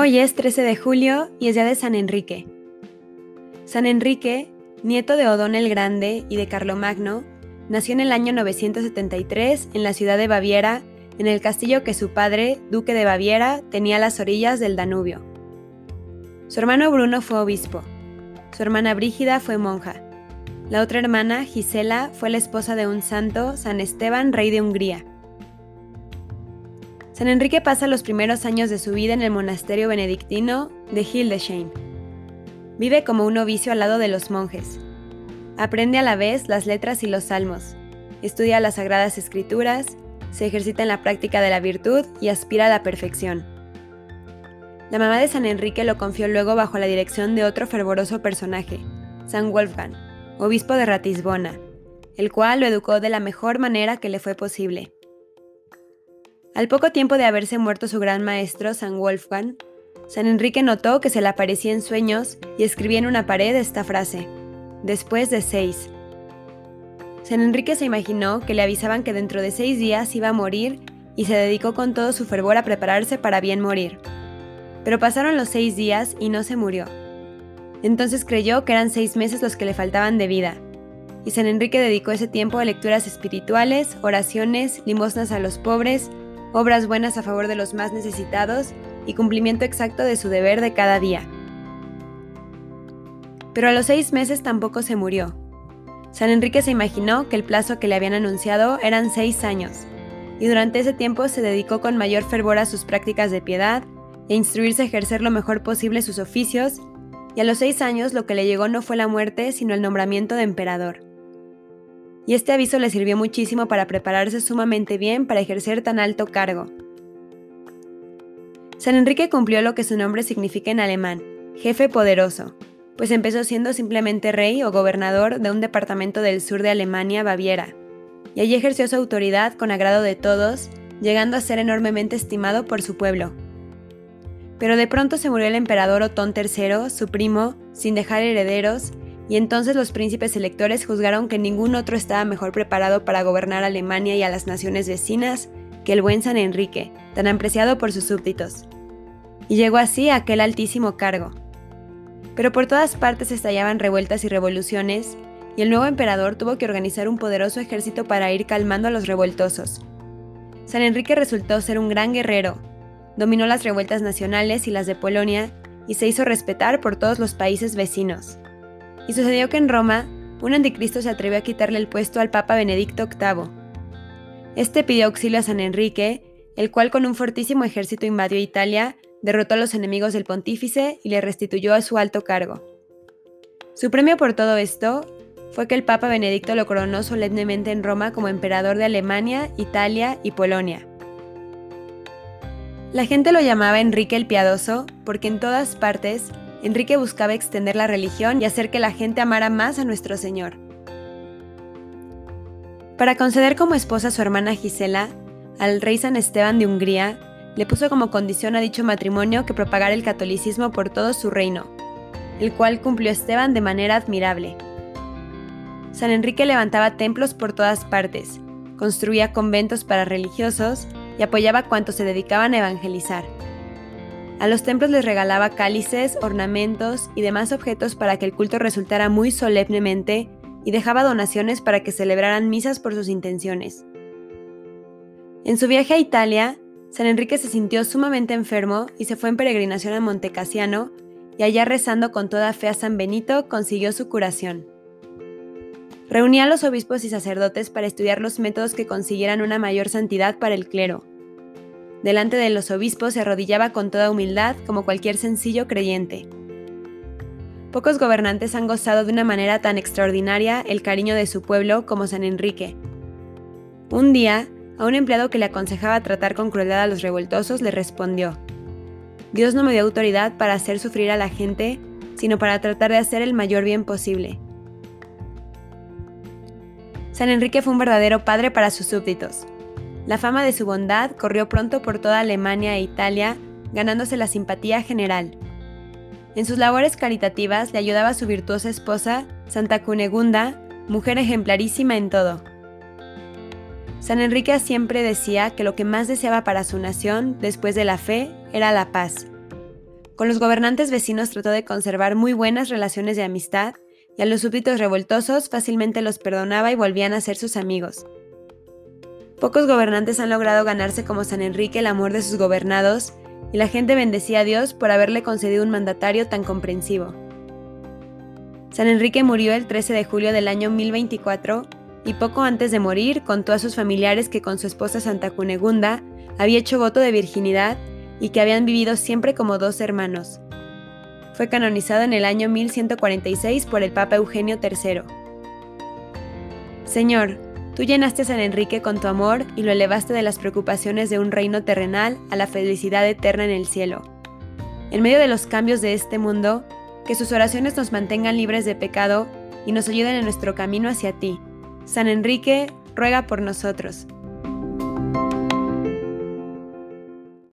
Hoy es 13 de julio y es día de San Enrique. San Enrique, nieto de Odón el Grande y de Carlomagno, nació en el año 973 en la ciudad de Baviera, en el castillo que su padre, duque de Baviera, tenía a las orillas del Danubio. Su hermano Bruno fue obispo. Su hermana Brígida fue monja. La otra hermana, Gisela, fue la esposa de un santo, San Esteban, rey de Hungría. San Enrique pasa los primeros años de su vida en el monasterio benedictino de Hildesheim. Vive como un novicio al lado de los monjes. Aprende a la vez las letras y los salmos. Estudia las sagradas escrituras, se ejercita en la práctica de la virtud y aspira a la perfección. La mamá de San Enrique lo confió luego bajo la dirección de otro fervoroso personaje, San Wolfgang, obispo de Ratisbona, el cual lo educó de la mejor manera que le fue posible. Al poco tiempo de haberse muerto su gran maestro, San Wolfgang, San Enrique notó que se le aparecía en sueños y escribía en una pared esta frase, después de seis. San Enrique se imaginó que le avisaban que dentro de seis días iba a morir y se dedicó con todo su fervor a prepararse para bien morir. Pero pasaron los seis días y no se murió. Entonces creyó que eran seis meses los que le faltaban de vida, y San Enrique dedicó ese tiempo a lecturas espirituales, oraciones, limosnas a los pobres, obras buenas a favor de los más necesitados y cumplimiento exacto de su deber de cada día. Pero a los seis meses tampoco se murió. San Enrique se imaginó que el plazo que le habían anunciado eran seis años, y durante ese tiempo se dedicó con mayor fervor a sus prácticas de piedad e instruirse a ejercer lo mejor posible sus oficios, y a los seis años lo que le llegó no fue la muerte, sino el nombramiento de emperador y este aviso le sirvió muchísimo para prepararse sumamente bien para ejercer tan alto cargo. San Enrique cumplió lo que su nombre significa en alemán, jefe poderoso, pues empezó siendo simplemente rey o gobernador de un departamento del sur de Alemania, Baviera, y allí ejerció su autoridad con agrado de todos, llegando a ser enormemente estimado por su pueblo. Pero de pronto se murió el emperador Otón III, su primo, sin dejar herederos, y entonces los príncipes electores juzgaron que ningún otro estaba mejor preparado para gobernar Alemania y a las naciones vecinas que el buen San Enrique, tan apreciado por sus súbditos. Y llegó así a aquel altísimo cargo. Pero por todas partes estallaban revueltas y revoluciones, y el nuevo emperador tuvo que organizar un poderoso ejército para ir calmando a los revoltosos. San Enrique resultó ser un gran guerrero, dominó las revueltas nacionales y las de Polonia, y se hizo respetar por todos los países vecinos y sucedió que en Roma un anticristo se atrevió a quitarle el puesto al Papa Benedicto VIII. Este pidió auxilio a San Enrique, el cual con un fortísimo ejército invadió Italia, derrotó a los enemigos del pontífice y le restituyó a su alto cargo. Su premio por todo esto fue que el Papa Benedicto lo coronó solemnemente en Roma como emperador de Alemania, Italia y Polonia. La gente lo llamaba Enrique el Piadoso porque en todas partes Enrique buscaba extender la religión y hacer que la gente amara más a nuestro Señor. Para conceder como esposa a su hermana Gisela, al rey San Esteban de Hungría, le puso como condición a dicho matrimonio que propagara el catolicismo por todo su reino, el cual cumplió Esteban de manera admirable. San Enrique levantaba templos por todas partes, construía conventos para religiosos y apoyaba cuantos se dedicaban a evangelizar. A los templos les regalaba cálices, ornamentos y demás objetos para que el culto resultara muy solemnemente y dejaba donaciones para que celebraran misas por sus intenciones. En su viaje a Italia, San Enrique se sintió sumamente enfermo y se fue en peregrinación a Montecassiano y allá rezando con toda fe a San Benito consiguió su curación. Reunía a los obispos y sacerdotes para estudiar los métodos que consiguieran una mayor santidad para el clero, Delante de los obispos se arrodillaba con toda humildad como cualquier sencillo creyente. Pocos gobernantes han gozado de una manera tan extraordinaria el cariño de su pueblo como San Enrique. Un día, a un empleado que le aconsejaba tratar con crueldad a los revoltosos, le respondió, Dios no me dio autoridad para hacer sufrir a la gente, sino para tratar de hacer el mayor bien posible. San Enrique fue un verdadero padre para sus súbditos. La fama de su bondad corrió pronto por toda Alemania e Italia, ganándose la simpatía general. En sus labores caritativas le ayudaba su virtuosa esposa, Santa Cunegunda, mujer ejemplarísima en todo. San Enrique siempre decía que lo que más deseaba para su nación, después de la fe, era la paz. Con los gobernantes vecinos trató de conservar muy buenas relaciones de amistad y a los súbditos revoltosos fácilmente los perdonaba y volvían a ser sus amigos. Pocos gobernantes han logrado ganarse como San Enrique el amor de sus gobernados y la gente bendecía a Dios por haberle concedido un mandatario tan comprensivo. San Enrique murió el 13 de julio del año 1024 y poco antes de morir contó a sus familiares que con su esposa Santa Cunegunda había hecho voto de virginidad y que habían vivido siempre como dos hermanos. Fue canonizado en el año 1146 por el Papa Eugenio III. Señor, tú llenaste a San Enrique con tu amor y lo elevaste de las preocupaciones de un reino terrenal a la felicidad eterna en el cielo. En medio de los cambios de este mundo, que sus oraciones nos mantengan libres de pecado y nos ayuden en nuestro camino hacia ti. San Enrique, ruega por nosotros.